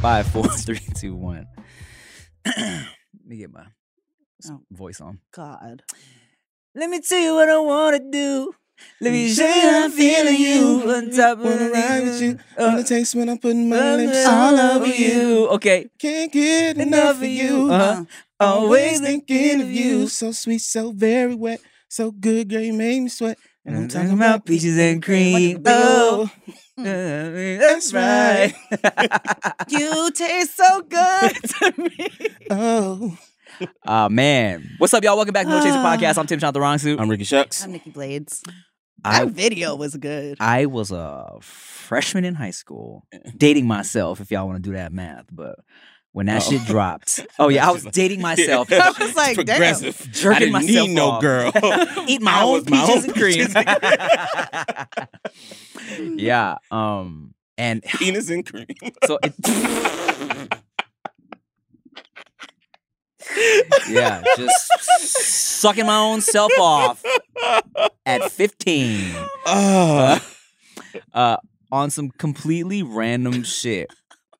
Five, four, three, two, one. Let me get my Oh. voice on. God. Let me tell you what I wanna do. Let me show you how I'm feeling you on top of Wanna the ride with you. Uh, Wanna taste when I'm putting my uh, lips all over you. you. Okay. Can't get enough of you. Uh-huh. Always thinking of you. So sweet, so very wet. So good, girl, you made me sweat. And I'm talking about peaches and cream. Oh, Oh, that's right. You taste so good to me. Oh. Ah man. What's up, y'all? Welcome back to No Chaser. Podcast. I'm Tim Chantarangsu. I'm Ricky Shucks. I'm Nikki Blaze. I That video was good. I was a freshman in high school, dating myself, if y'all want to do that math. But when that Oh. shit dropped, oh yeah, I was dating myself, I was like, damn. jerking I didn't myself need no girl. eat my I own was my peaches own and cream. yeah, um, and Penis and cream. so it, yeah, just sucking my own self off at 15. Oh. uh, on some completely random shit.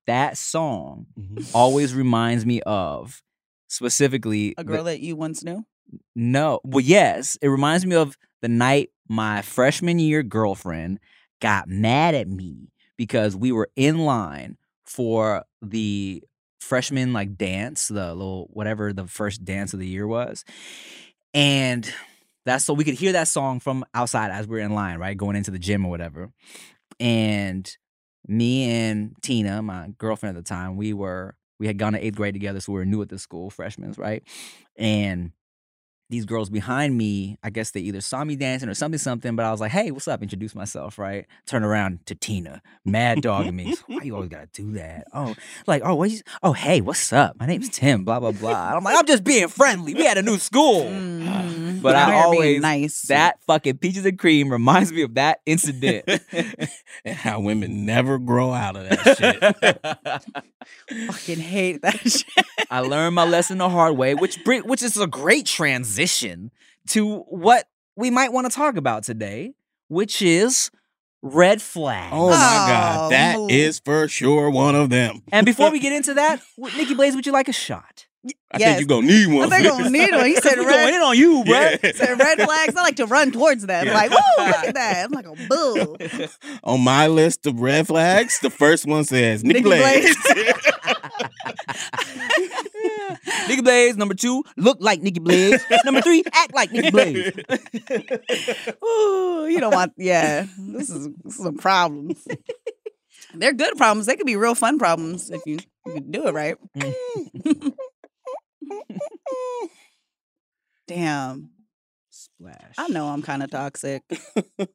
That song Mhm. always reminds me of specifically A the- girl that you once knew. no, well, yes, it reminds me of the night my freshman year girlfriend got mad at me because we were in line for the freshman like dance, the little whatever the first dance of the year was. And that's so we could hear that song from outside as we are in line, right? Going into the gym or whatever. And me and Tina, my girlfriend at the time, we were we had gone to eighth grade together, so we were new at the school, freshmen, right? And these girls behind me, I guess they either saw me dancing or something, something, but I was like, hey, what's up? Introduce myself, right? Turn around to Tina, mad dogging me. Why you always gotta do that? Oh, like, oh, what you, oh, hey, what's up? My name's Tim, blah, blah, blah. I'm like, I'm just being friendly. We had a new school. Mhm. But I always- nice. That fucking peaches and cream reminds me of that incident. and how women never grow out of that shit. fucking hate that shit. I learned my lesson the hard way, which which is a great transition to what we might want to talk about today, which is red flags. Oh my Oh, God. That mo- is for sure one of them. And before we get into that, w- Nikki Blaze, would you like a shot? I Yes. think you're going to need I one. think I'm gonna need one. He said We going red. in on you, bro. Yeah. Said red flags. I like to run towards them. Yeah. Like, woo, look at that. I'm like, oh, boo. On my list of red flags, the first one says Nicky Nikki Blaze. Nikki Blaze. Number two, look like Nikki Blaze. Number three, act like Nikki Blaze. Ooh, you don't want. Yeah, this is, some problems. They're good problems. They could be real fun problems if you, you do it right. Damn, Splash. I know I'm kind of toxic. That,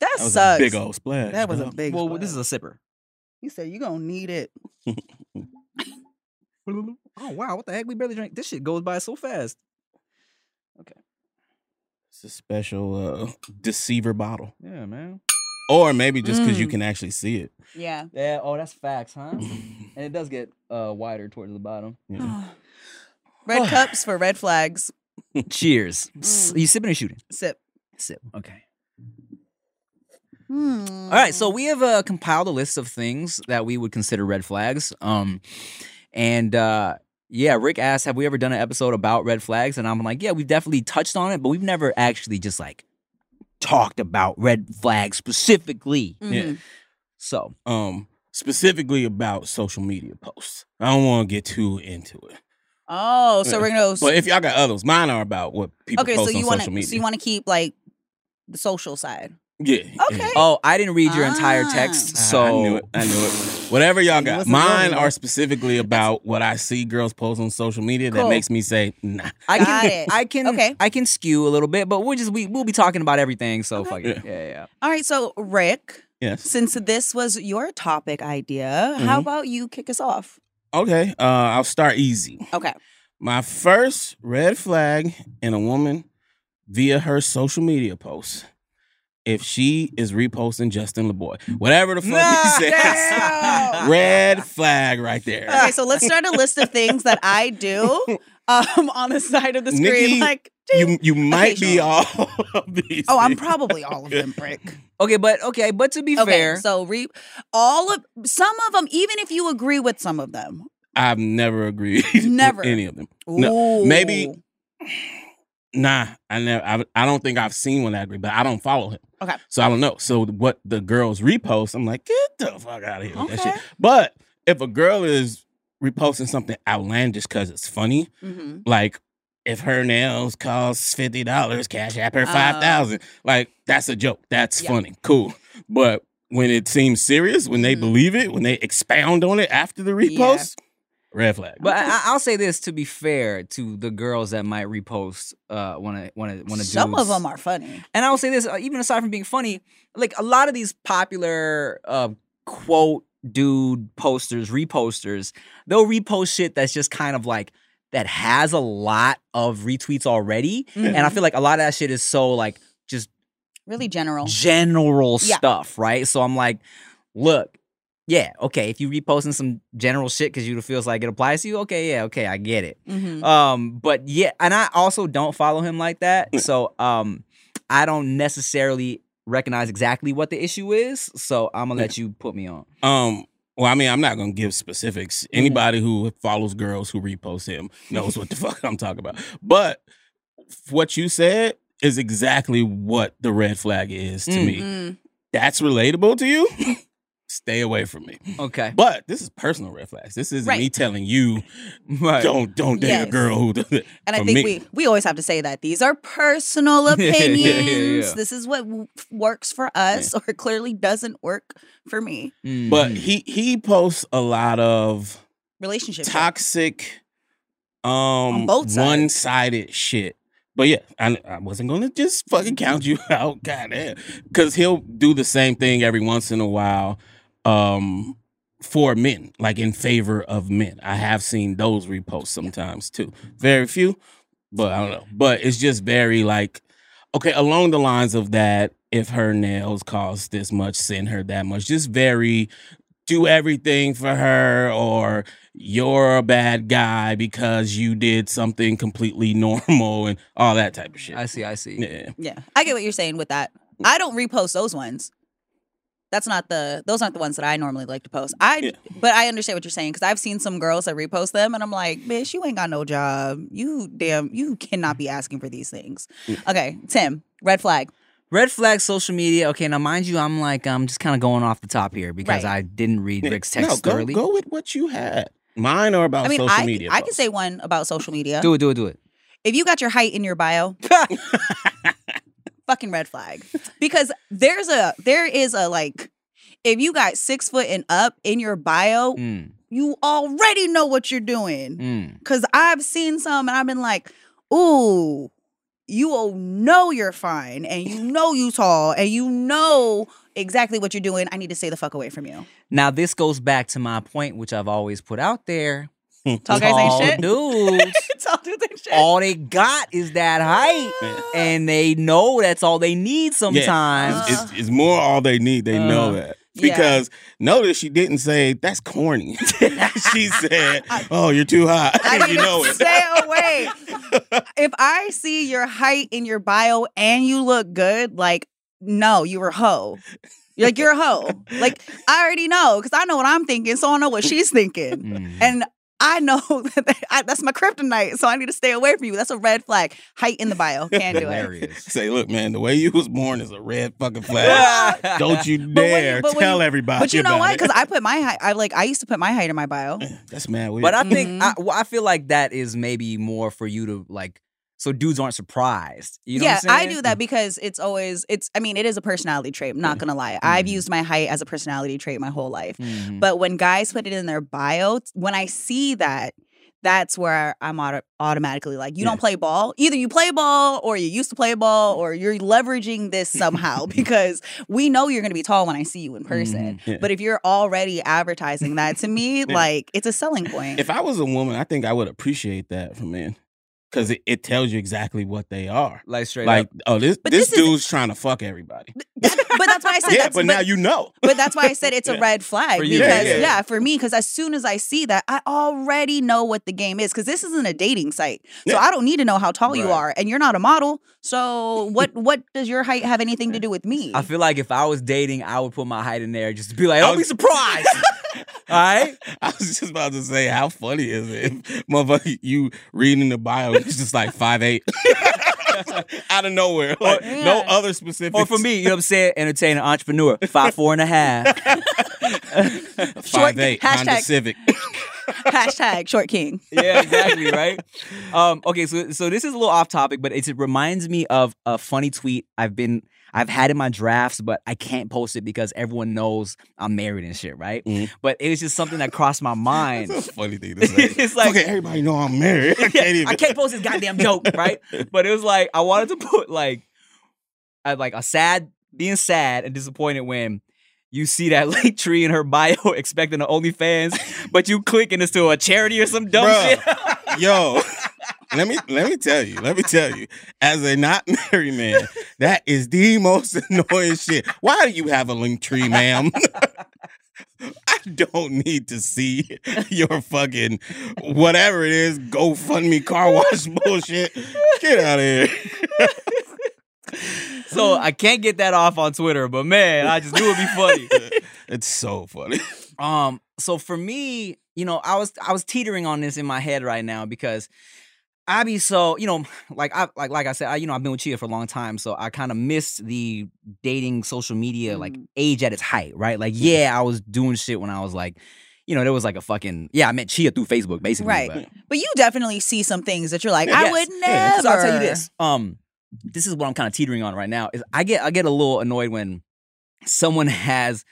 That was sucks. a big old splash. That was a big. Well, this is a sipper. You said you gonna need it. Oh wow, what the heck? We barely drank. This shit goes by so fast. Okay. It's a special uh, deceiver bottle. Yeah, man. Or maybe just because you Mm. can actually see it. Yeah. Yeah. Oh, that's facts, huh? and it does get uh wider towards the bottom. Yeah. Red cups for red flags. Cheers. S- Mm. You sipping or shooting? Sip. Sip. Okay. Hmm. All right, so we have uh, compiled a list of things that we would consider red flags. Um, and uh, yeah, Rick asked, "Have we ever done an episode about red flags?" And I'm like, "Yeah, we've definitely touched on it, but we've never actually just like talked about red flags specifically." Mhm. So, Um, specifically about social media posts. I don't want to get too into it. Oh, so we're gonna. But if y'all got others, mine are about what people okay, so post you on want social to media. so you want to keep like the social side. Yeah. Okay. oh, I didn't read your entire Ah. text, so I knew it. I knew it. Whatever y'all got. Mine are specifically about what I see girls post on social media that makes me say, nah. I Got can, it. I can, Okay. I can skew a little bit, but we'll just we we'll be talking about everything. So Okay. fuck it. Yeah, yeah. All right, so Rick, Yes. since this was your topic idea, how Mhm. about you kick us off? Okay. Uh, I'll start easy. Okay. My first red flag in a woman via her social media posts. If she is reposting Justin Laboy, whatever the fuck Nah, he says, damn. red flag right there. Okay, so let's start a list of things that I do um, on the side of the screen. Nikki, like, You you might be Occasionally. all of these. oh, I'm probably all of them, Brick. Okay, but okay, but to be Okay, fair, so re- all of some of them, even if you agree with some of them, I've never agreed. Never. with any of them. No, maybe- Ooh. Nah, I never. I, I don't think I've seen one that agree, but I don't follow him. Okay. So I don't know. So what the girls repost, I'm like, get the fuck out of here with that Okay. shit. But if a girl is reposting something outlandish because it's funny, Mhm. like if her nails cost fifty dollars, cash app her Oh. five thousand, like that's a joke. That's Yeah. funny, cool. But when it seems serious, when they Mhm. believe it, when they expound on it after the repost, red flag. But I, I'll say this to be fair to the girls that might repost uh one of one of one of Some of them are funny. And I will say this, uh, even aside from being funny, like a lot of these popular uh, quote dude posters, reposters, they'll repost shit that's just kind of like that has a lot of retweets already. And I feel like a lot of that shit is so like just really general. general Yeah. stuff, right? So I'm like, look, yeah, okay, if you reposting some general shit because you feels like it applies to you, okay, yeah, okay, I get it. Mhm. Um, but yeah, and I also don't follow him like that. So um I don't necessarily recognize exactly what the issue is. So I'm gonna let you put me on. Um, well, I mean, I'm not gonna give specifics. Mm-hmm. Anybody who follows girls who repost him knows what the fuck I'm talking about. But what you said is exactly what the red flag is to Mm. me. Mm. That's relatable to you. Stay away from me. Okay. But this is personal red flags. This isn't me telling you Right. don't don't date a girl who. And I think me. we we always have to say that these are personal Yeah, yeah, yeah, opinions. yeah. This is what w- works for us, or clearly doesn't work for me. But Mhm. he he posts a lot of Relationship. toxic, um, both sides. one sided shit. But yeah, I, I wasn't gonna just fucking count you out, goddamn, because he'll do the same thing every once in a while, um, for men, like in favor of men. I have seen those reposts sometimes too. Very few, but I don't know. But it's just very like, okay, along the lines of that. If her nails cost this much, send her that much. Just very do everything for her or you're a bad guy because you did something completely normal and all that type of shit. I see, I see. yeah. Yeah, I get what you're saying with that. I don't repost those ones. That's not the. Those aren't the ones that I normally like to post. I. Yeah. But I understand what you're saying because I've seen some girls that repost them, and I'm like, bitch, you ain't got no job. You damn, you cannot be asking for these things. Mm. Okay, Tim, red flag. Red flag social media. Okay, now mind you, I'm like I'm just kind of going off the top here because Right. I didn't read Yeah. Rick's no, go, thoroughly. go with what you had. Mine are about I mean, social I media. I can say one about social media. Do it, do it, do it. If you got your height in your bio, fucking red flag. Because there's a there is a like if you got six foot and up in your bio, Mm, you already know what you're doing. mm. Cause I've seen some and I've been like, ooh, you will know you're fine and you know you tall and you know exactly what you're doing. I need to stay the fuck away from you. Now this goes back to my point, which I've always put out there. Tall guys ain't shit. dudes, tall dudes ain't shit. all they got is that height, Yeah. and they know that's all they need sometimes. Uh. It's, it's, it's more all they need. They know Uh. that. Yeah. because notice she didn't say that's corny. she said, "Oh, you're too hot." I need you know it. stay away. if I see your height in your bio and you look good, like, no, you were hoe. You're like, you're a hoe. Like, I already know because I know what I'm thinking, so I know what she's thinking. Mhm. And I know that I, that's my kryptonite, so I need to stay away from you. That's a red flag. Height in the bio. Can't do it. Say, look, man, the way you was born is a red fucking flag. Don't you But when you- dare but tell you- everybody. But you know about what? Because I put my height, I like, I used to put my height in my bio. that's mad weird. But I think Mhm. I, well, I feel like that is maybe more for you to like, so dudes aren't surprised. You know yeah, I do that because it's always it's. I mean, it is a personality trait. I'm not gonna lie. I've Mhm. used my height as a personality trait my whole life. Mhm. But when guys put it in their bio, when I see that, that's where I'm auto- automatically like, you Yeah. don't play ball. Either you play ball or you used to play ball or you're leveraging this somehow because we know you're going to be tall when I see you in person. Yeah. But if you're already advertising that to me, Yeah. like it's a selling point. if I was a woman, I think I would appreciate that from men because it, it tells you exactly what they are. like straight Like, up. oh, this But this, this is- dude's trying to fuck everybody. That- but that's why I said yeah, that's but now you know. But that's why I said it's a Yeah. red flag For you, because yeah, yeah, yeah. for me because as soon as I see that I already know what the game is because this isn't a dating site. So Yeah. I don't need to know how tall you are and you're not a model. So what what does your height have anything to do with me? I feel like if I was dating, I would put my height in there just to be like, I don't be surprised. All right. I was just about to say, how funny is it, motherfucker? You reading the bio, it's just like five eight, out of nowhere, like no Yeah. other specific. Or for me, you know what I'm saying? Entertainer, entrepreneur, five, four and a half. five eight, Honda hashtag- Civic. Hashtag short king. yeah, exactly, right? Um, okay, so so this is a little off topic, but it's, it reminds me of a funny tweet I've been I've had in my drafts, but I can't post it because everyone knows I'm married and shit, right? Mhm. But it was just something that crossed my mind. That's a funny thing to say. it's like okay, everybody know I'm married. I can't even. I can't post this goddamn joke, right? But it was like I wanted to put like a, like a sad, being sad and disappointed when you see that link tree in her bio expecting an OnlyFans, but you click and it's to a charity or some dumb Bruh. shit. Yo, let me let me tell you, let me tell you, as a not married man, that is the most annoying shit. Why do you have a link tree, ma'am? I don't need to see your fucking whatever it is, GoFundMe car wash bullshit. Get out of here. so I can't get that off on Twitter, but man, I just knew it'd be funny. It's so funny. Um, so for me, you know, I was I was teetering on this in my head right now because I be so, you know, like I like like I said, I you know, I've been with Chia for a long time, so I kind of missed the dating social media like Mhm. age at its height, right? Like, yeah, I was doing shit when I was like, you know, there was like a fucking yeah, I met Chia through Facebook, basically. Right. but- But you definitely see some things that you're like, I Yes. would Yeah, never. Because I'll tell you this. Um, this is what I'm kind of teetering on right now. Is I get I get a little annoyed when someone has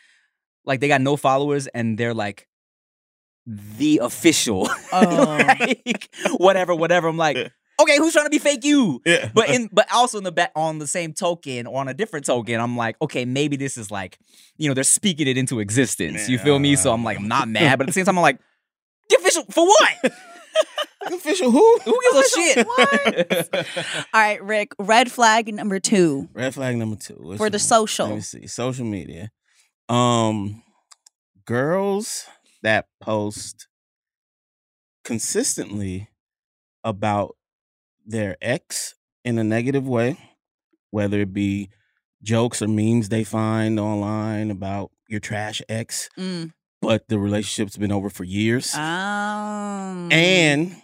like they got no followers and they're like the official, Oh. like, whatever, whatever. I'm like, okay, who's trying to be fake you? Yeah. But in but also in the back on the same token or on a different token, I'm like, okay, maybe this is like, you know, they're speaking it into existence. You feel me? So I'm like, I'm not mad, but at the same time, I'm like, the official for what? official who? Who gives a shit? All right, Rick. Red flag number two Red flag number two. What's for the your- social. Let me see. Social media. Um girls that post consistently about their ex in a negative way, whether it be jokes or memes they find online about your trash ex, Mm. but the relationship's been over for years. Um, And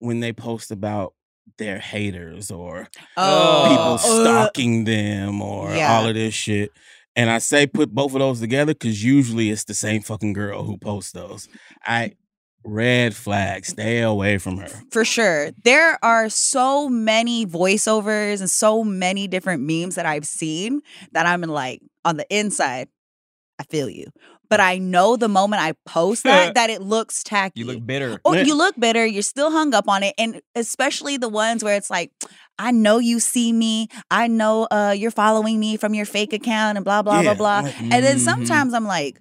when they post about their haters or oh, people ugh. stalking them or Yeah. all of this shit. And I say put both of those together because usually it's the same fucking girl who posts those. I red flag, stay away from her. for sure. There are so many voiceovers and so many different memes that I've seen that I'm like on the inside. I feel you, but I know the moment I post that that it looks tacky. You look bitter. Oh, you look bitter. You're still hung up on it, and especially the ones where it's like, I know you see me. I know uh, you're following me from your fake account, and blah blah Yeah, blah blah. like, And then Mhm. sometimes I'm like,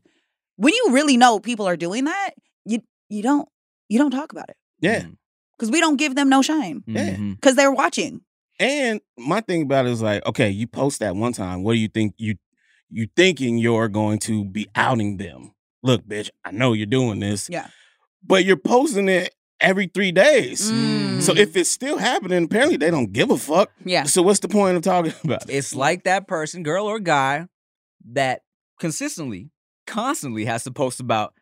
when you really know people are doing that, you you don't you don't talk about it Yeah. Mm, because we don't give them no shine Yeah. mhm. because they're watching. And my thing about it is like, okay, you post that one time. What do you think you you thinking you're going to be outing them. Look, bitch, I know you're doing this. Yeah. But you're posting it every three days. Mm. So if it's still happening, apparently they don't give a fuck. yeah. So what's the point of talking about it? It's like that person, girl or guy, that consistently, constantly has to post about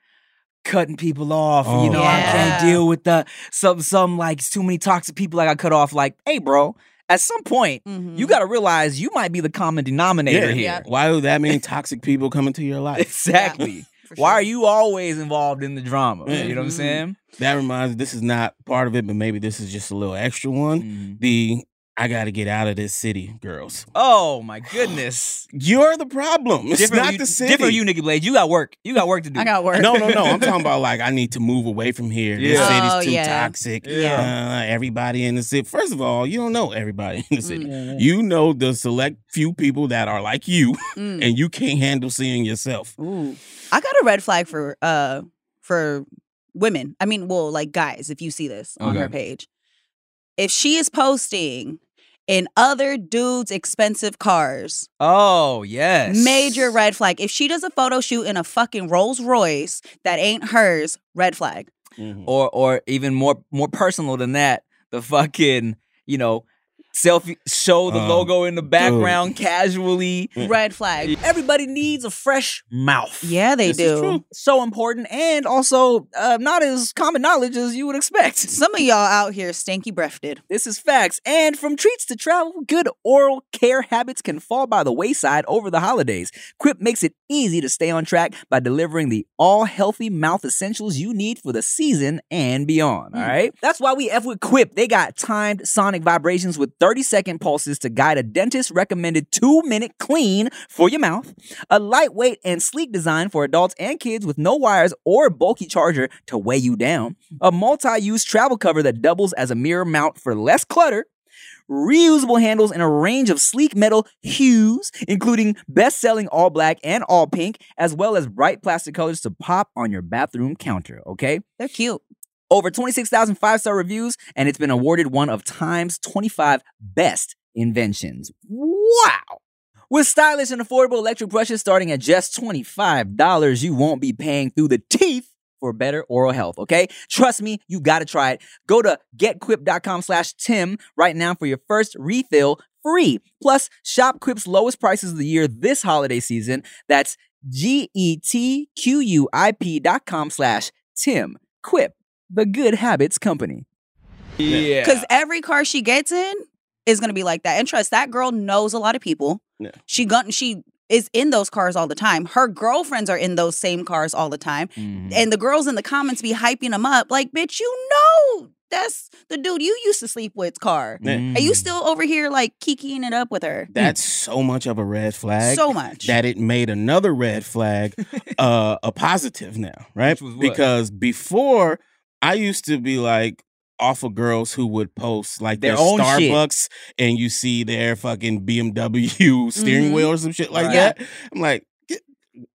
cutting people off. Oh, you know, I can't deal with the some some like it's too many toxic people like I cut off. Like, hey, bro, at some point, Mhm. you got to realize you might be the common denominator Yeah. here. Yeah. Why would that mean toxic people come into your life? Exactly. For Why are you always involved in the drama? Yeah. You know what I'm Mhm. saying? That reminds me, this is not part of it, but maybe this is just a little extra one. Mhm. The I gotta get out of this city, girls. Oh my goodness. You're the problem. It's different not you, the city. Different you, Nikki Blaze. You got work. You got work to do. I got work. No, no, no. I'm talking about like I need to move away from here. This city's Oh, too yeah. toxic. Yeah. Uh, everybody in the city. First of all, you don't know everybody in the city. Mm. You know the select few people that are like you, Mm. and you can't handle seeing yourself. Ooh. I got a red flag for uh for women. I mean, well, like guys, if you see this on her page. If she is posting in other dudes' expensive cars, Oh, yes. major red flag. If she does a photo shoot in a fucking Rolls Royce that ain't hers, red flag. Mhm. Or or even more more personal than that, the fucking, you know, selfie show the Oh, logo in the background casually. Mm. Red flag. Everybody needs a fresh mouth. Yeah, they This is do. true. So important and also uh, not as common knowledge as you would expect. Some of y'all out here stinky breathed. This is facts. And from treats to travel, good oral care habits can fall by the wayside over the holidays. Quip makes it easy to stay on track by delivering the all healthy mouth essentials you need for the season and beyond. All Mm. right. That's why we F with Quip. They got timed sonic vibrations with 30 second pulses to guide a dentist recommended two minute clean for your mouth. A lightweight and sleek design for adults and kids with no wires or bulky charger to weigh you down. A multi use travel cover that doubles as a mirror mount for less clutter. Reusable handles in a range of sleek metal hues, including best selling all black and all pink, as well as bright plastic colors to pop on your bathroom counter. Okay. They're cute. Over 26,000 five star reviews, and it's been awarded one of Time's 25 best inventions. Wow! With stylish and affordable electric brushes starting at just $25, you won't be paying through the teeth for better oral health, okay? Trust me, you gotta try it. Go to getquip.com slash Tim right now for your first refill free. Plus, shop Quip's lowest prices of the year this holiday season. That's G-E-T-Q-U-I-P dot com slash Tim. Quip, the good habits company. Yeah. Because every car she gets in is gonna be like that. And trust that girl knows a lot of people. Yeah. She gun she is in those cars all the time. Her girlfriends are in those same cars all the time. Mhm. And the girls in the comments be hyping them up. Like, bitch, you know that's the dude you used to sleep with's car. Yeah. And you Mm. still over here like kikiing it up with her. That's so much of a red flag. So much. that it made another red flag uh, a positive now, right? Which was what? Because before I used to be like off of girls who would post like Their their, own shit. Starbucks and you see their fucking BMW steering Mhm. wheel or some shit like Right. that. I'm like, "Get-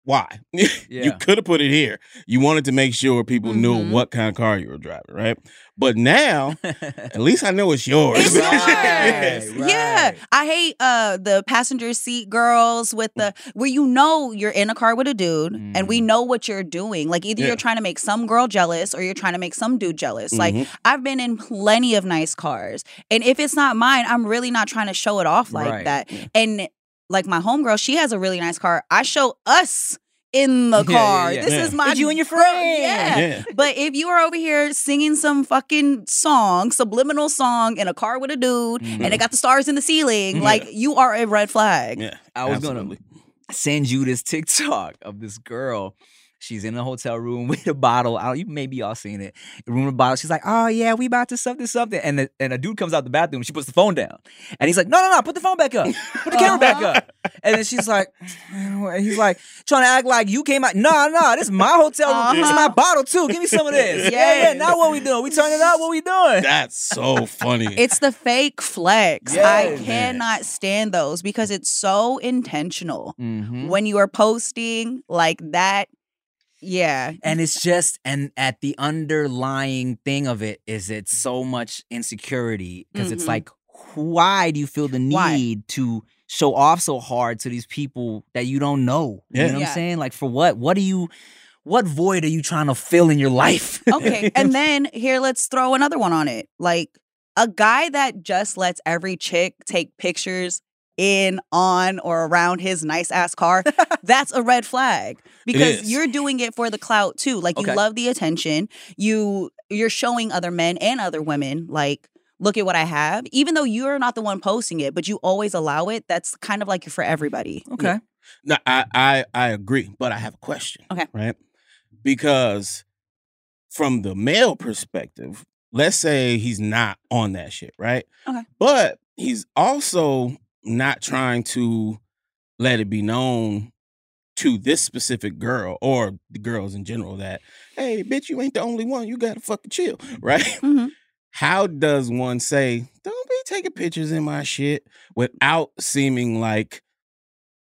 why? you could have put it here. You wanted to make sure people knew Mhm. what kind of car you were driving, right? But now, at least I know it's yours. It's Right, yours. right. Yeah. I hate uh the passenger seat girls with the where you know you're in a car with a dude and we Mm. know what you're doing. Like either Yeah. you're trying to make some girl jealous or you're trying to make some dude jealous. Like Mhm. I've been in plenty of nice cars. And if it's not mine, I'm really not trying to show it off like Right. that. And like my homegirl, she has a really nice car. I show us in the Yeah, yeah, car. yeah. This Yeah. is my It's you and your friend. Yeah. yeah. But if you are over here singing some fucking song, subliminal song in a car with a dude, and Mhm. it got the stars in the ceiling, Yeah. like you are a red flag. Yeah. I was absolutely. gonna send you this TikTok of this girl. She's in the hotel room with a bottle. I don't, you maybe y'all seen it. Room with a bottle. She's like, "Oh yeah, we about to something something," and the, and a dude comes out the bathroom. She puts the phone down, and he's like, "No, no, no, put the phone back up. Put the camera back up." And then she's like, and he's like trying to act like you came out. No, no, this is my hotel room. This is my Uh-huh. bottle too. Give me some of this. Yeah, yeah. Yes. Now what we doing? We turning up. What we doing? That's so funny. It's the fake flex. I Yes. cannot stand those because it's so intentional. Mhm. When you are posting like that, yeah. and it's just and at the underlying thing of it is it's so much insecurity because it's Mhm. like why do you feel the Why? need to show off so hard to these people that you don't know? You know what Yeah. I'm saying? Like for what? What do you what void are you trying to fill in your life? Okay. and then here, let's throw another one on it. Like a guy that just lets every chick take pictures in, on, or around his nice ass car, that's a red flag. Because you're doing it for the clout too. Like Okay. you love the attention. You you're showing other men and other women, like, look at what I have. Even though you're not the one posting it, but you always allow it, that's kind of like you're for everybody. okay. No, I, I I agree, but I have a question. Okay. Right? Because from the male perspective, let's say he's not on that shit, right? Okay. But he's also not trying to let it be known to this specific girl or the girls in general that, hey, bitch, you ain't the only one. You gotta fucking chill, right? Mhm. How does one say, don't be taking pictures in my shit without seeming like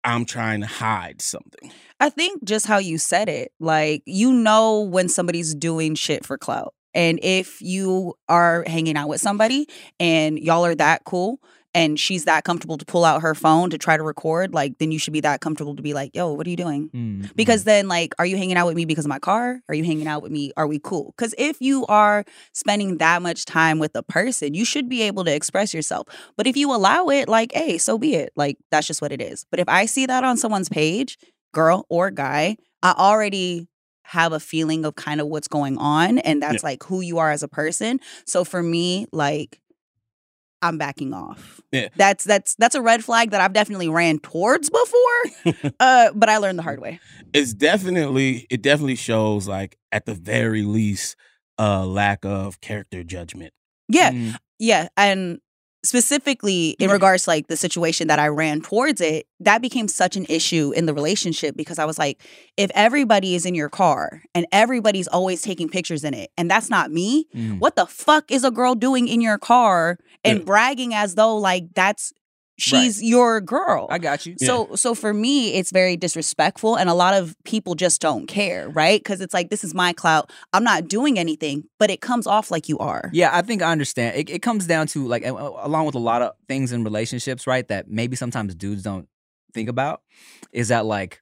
I'm trying to hide something? I think just how you said it, like you know when somebody's doing shit for clout. And if you are hanging out with somebody and y'all are that cool and she's that comfortable to pull out her phone to try to record, like then you should be that comfortable to be like, yo, what are you doing? Mm, Because then, like, are you hanging out with me because of my car? Are you hanging out with me? Are we cool? Because if you are spending that much time with a person, you should be able to express yourself. But if you allow it, like, hey, so be it. Like, that's just what it is. But if I see that on someone's page, girl or guy, I already have a feeling of kind of what's going on. And that's like who you are as a person. So for me, like, I'm backing off. Yeah. That's that's that's a red flag that I've definitely ran towards before. uh, but I learned the hard way. It's definitely, it definitely shows like at the very least a lack of character judgment. Yeah. mm, Yeah, and specifically in Mhm. regards to like the situation that I ran towards it, that became such an issue in the relationship because I was like, if everybody is in your car and everybody's always taking pictures in it, and that's not me, mm. what the fuck is a girl doing in your car and Yeah. bragging as though like that's she's your girl? I got you. So so for me it's very disrespectful and a lot of people just don't care, right? Cuz it's like this is my clout. I'm not doing anything, but it comes off like you are. Yeah, I think I understand. It, it comes down to like, a- a- along with a lot of things in relationships, right? That maybe sometimes dudes don't think about is that like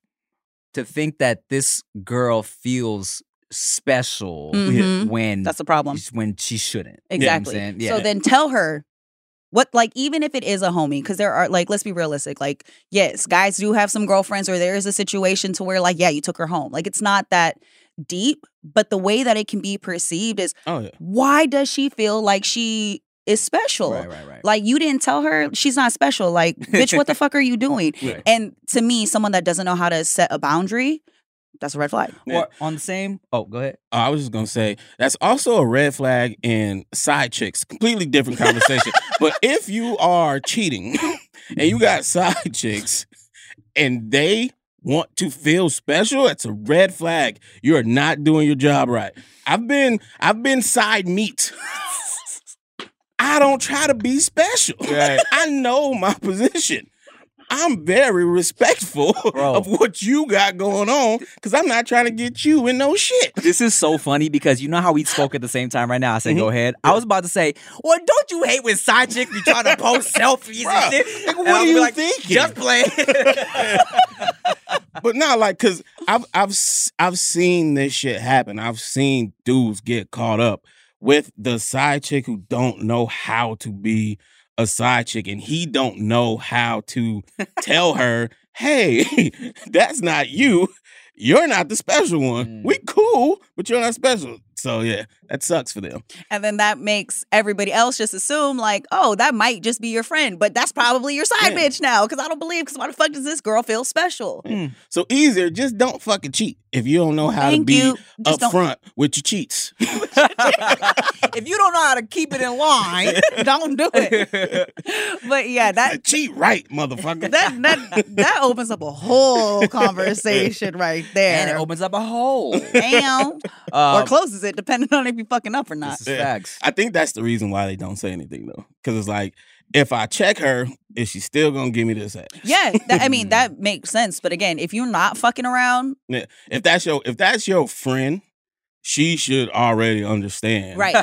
to think that this girl feels special Mhm. when That's the problem. when she shouldn't. You know what I'm Exactly. So then tell her what like even if it is a homie because there are like let's be realistic like yes guys do have some girlfriends or there is a situation to where like yeah you took her home. Like it's not that deep but the way that it can be perceived is Oh yeah. why does she feel like she is special? Right, right, right. like you didn't tell her she's not special. Like bitch what the fuck are you doing? And to me someone that doesn't know how to set a boundary that's a red flag Or on the same. Oh, go ahead. Oh, I was just gonna say that's also a red flag in side chicks. Completely different conversation. but if you are cheating and you got side chicks and they want to feel special, that's a red flag. You are not doing your job right. I've been I've been side meat. I don't try to be special. Right. I know my position. I'm very respectful Bro. of what you got going on because I'm not trying to get you in no shit. This is so funny because you know how we spoke at the same time right now. I said, Mhm. go ahead. I was about to say, well, don't you hate when side chicks be trying to post selfies Bruh, and shit? And what I are you like, thinking? Just playing. but not like because I've I've I've seen this shit happen. I've seen dudes get caught up with the side chick who don't know how to be a side chick, and he don't know how to tell her, "Hey, that's not you. You're not the special one. Mm. We cool, but you're not special." So yeah, that sucks for them. And then that makes everybody else just assume, like, oh, that might just be your friend, but that's probably your side Yeah. bitch now. Cause I don't believe, cause why the fuck does this girl feel special? So easier, just don't fucking cheat if you don't know how to be. Upfront with your cheats. if you don't know how to keep it in line, don't do it. But yeah, that cheat right, motherfucker. that that that opens up a whole conversation right there. and it opens up a hole. Damn. Uh, or closes it, depending on if you fucking up or not. This is facts. I think that's the reason why they don't say anything though, because it's like if I check her, is she still gonna give me this ass? Yeah, that, I mean that makes sense. But again, if you're not fucking around, Yeah. If that's your if that's your friend, she should already understand. Right.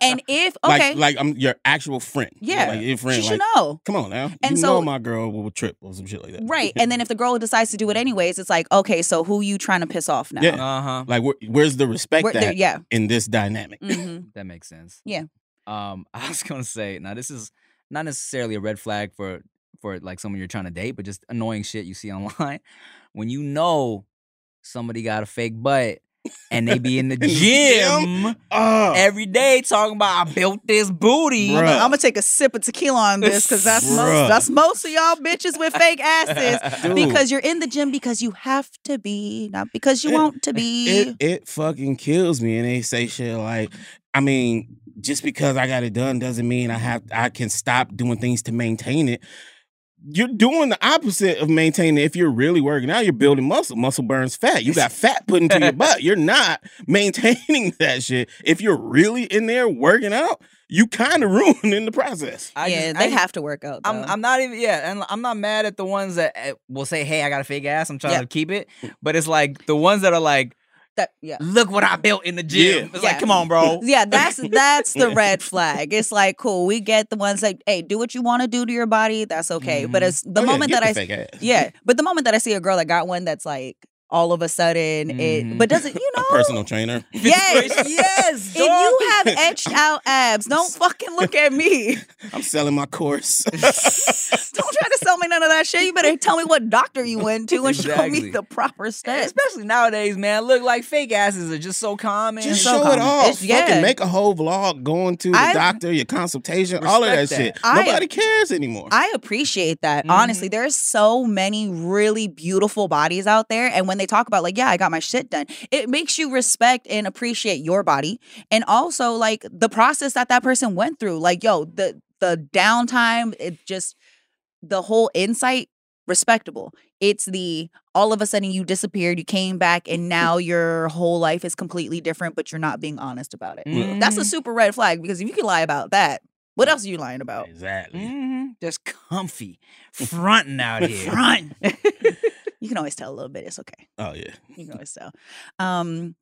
And if okay, Like like I'm your actual friend. Yeah. Like your friend. she should Like, know. come on now. And you so- know my girl will trip or some shit like that. Right. And then if the girl decides to do it anyways, it's like, okay, so who you trying to piss off now? Yeah. Uh huh. like where, where's the respect Where- there- at yeah. in this dynamic? hmm That makes sense. Yeah. Um, I was gonna say now this is not necessarily a red flag for for like someone you're trying to date, but just annoying shit you see online. When you know somebody got a fake butt and they be in the In gym Oh, every day talking about I built this booty. Bruh. I'm gonna take a sip of tequila on this because that's Bruh. most that's most of y'all bitches with fake asses Dude. because you're in the gym because you have to be, not because you It- want to be. it it fucking kills me. And they say shit like, I mean, just because I got it done doesn't mean I have I can stop doing things to maintain it. You're doing the opposite of maintaining. If you're really working out, you're building muscle. Muscle burns fat. You got fat put into your butt. You're not maintaining that shit. If you're really in there working out, you kind of ruining the process. I yeah, just- they I- have to work out. I'm. I'm not even yeah, and I'm not mad at the ones that uh, will say, "Hey, I got a fake ass. I'm trying Yeah. to keep it," but it's like the ones that are like, that, yeah. "Look what I built in the gym." Yeah. It's Yeah. like, come on, bro. Yeah, that's that's the red flag. It's like, cool, we get the ones like, hey, do what you want to do to your body. That's okay. But Mhm. it's the Oh, moment get that I the yeah, but the moment that I see a girl that got one that's like all of a sudden it, Mhm. but doesn't you know? a personal trainer. Yes, yes. If you have etched out abs, don't fucking look at me. I'm selling my course. Don't try to sell me none of that shit. You better tell me what doctor you went to and show Exactly. me the proper steps. Especially nowadays, man. Look, like fake asses are just so common. Just so show common. it off. Yeah. Fucking make a whole vlog going to the I- doctor, your consultation, all of that, that. shit. I- Nobody cares anymore. I appreciate that. Mhm. Honestly, there's so many really beautiful bodies out there. And when they talk about, like, yeah, I got my shit done, it makes you respect and appreciate your body. And also, like, the process that that person went through. Like, yo, the, the downtime, it just, the whole insight, respectable. It's the all of a sudden you disappeared, you came back, and now your whole life is completely different, but you're not being honest about it. That's a super red flag because if you can lie about that, what else are you lying about? exactly. Mhm. just comfy, fronting out here. Front. you can always tell a little bit. It's okay. Oh yeah. You can always tell. Um,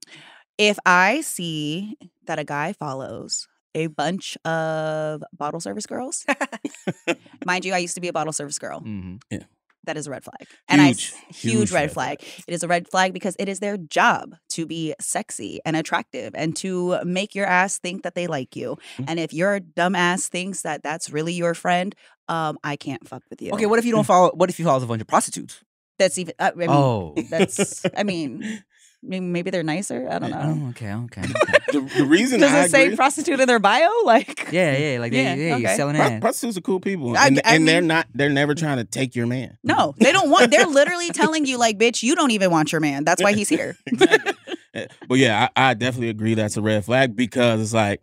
if I see that a guy follows a bunch of bottle service girls, mind you, I used to be a bottle service girl. Mhm. That is a red flag. And I Huge, huge huge, red red flag. It is a red flag because it is their job to be sexy and attractive and to make your ass think that they like you. Mm. And if your dumb ass thinks that that's really your friend, um, I can't fuck with you. Okay, what if you don't follow? What if you follow a bunch of prostitutes? That's even. uh, I mean, oh, that's. I mean, maybe, maybe they're nicer. I don't know. Oh, okay, okay. okay. The, the reason Does I it say prostitute in their bio? Like, yeah, yeah, like they, Yeah, yeah, you're okay. selling pro- ass. prostitutes are cool people, I- and, I and they're not. They're never trying to take your man. no, they don't want. They're literally telling you, like, bitch, you don't even want your man. That's why he's here. exactly. Uh, but yeah, I, I definitely agree that's a red flag because it's like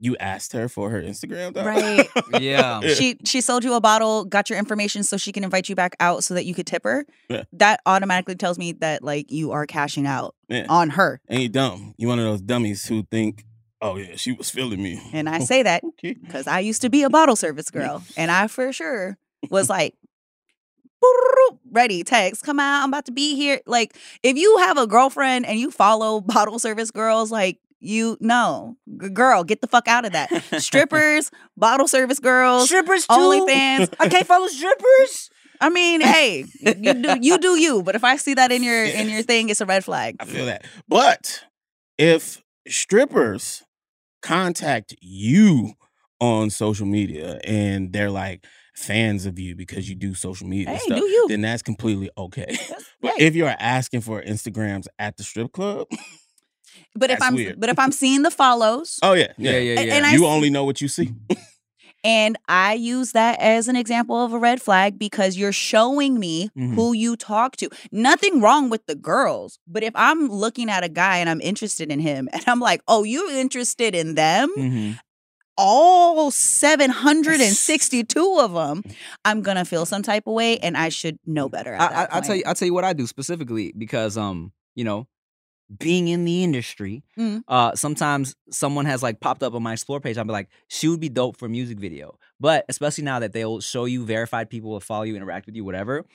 you asked her for her Instagram, though. Right. yeah. she she sold you a bottle, got your information so she can invite you back out so that you could tip her. Yeah. That automatically tells me that like you are cashing out Yeah. on her. And you dumb. You one of those dummies who think, oh yeah, she was feeling me. And I say that Okay. because I used to be a bottle service girl, and I for sure was like. Ready, text, come out. I'm about to be here. Like, if you have a girlfriend and you follow bottle service girls, like, you know, g- girl, get the fuck out of that. Strippers, bottle service girls, strippers too. OnlyFans. I can't follow strippers. I mean, hey, you do you do you. But if I see that in your in your thing, it's a red flag. I feel that. But if strippers contact you on social media and they're like fans of you because you do social media Hey, stuff, do you? then that's completely okay. But Hey. if you're asking for Instagrams at the strip club, But if I'm weird. but if I'm seeing the follows oh yeah, yeah, Yeah, yeah, And- yeah. and I you s- only know what you see. and I use that as an example of a red flag because you're showing me Mhm. who you talk to. Nothing wrong with the girls, but if I'm looking at a guy and I'm interested in him and I'm like, "Oh, you're interested in them?" Mhm. All 762 of them, I'm going to feel some type of way and I should know better at I, I, that I'll tell you. I'll tell you what I do specifically because um, you know, being in the industry, Mm. uh, sometimes someone has like popped up on my explore page. I'll be like, she would be dope for a music video. But especially now that they'll show you verified people will follow you, interact with you, whatever.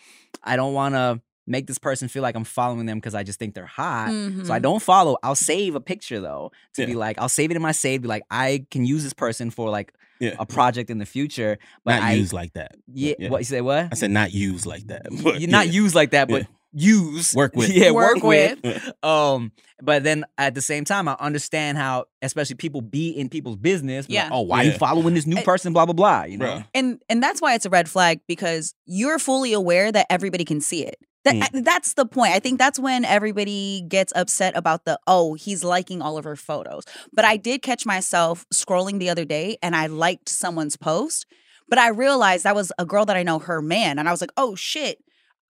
I don't want to make this person feel like I'm following them because I just think they're hot. Mhm. So I don't follow. I'll save a picture though to Yeah. be like, I'll save it in my save. Be like, I can use this person for like Yeah. a project in the future. But not I, used like that. but yeah, What you say? What? I said not used like that. But You're not yeah. used like that, but use Work with. Yeah, work, Work with. with. Um, but then at the same time, I understand how, especially people be in people's business. be like, Yeah. oh, why are you following this new person? Blah blah blah. You know. Bruh. and and that's why it's a red flag because you're fully aware that everybody can see it that, Mm. that's the point i think that's when everybody gets upset about the oh he's liking all of her photos but i did catch myself scrolling the other day and i liked someone's post but i realized that was a girl that i know her man and i was like oh shit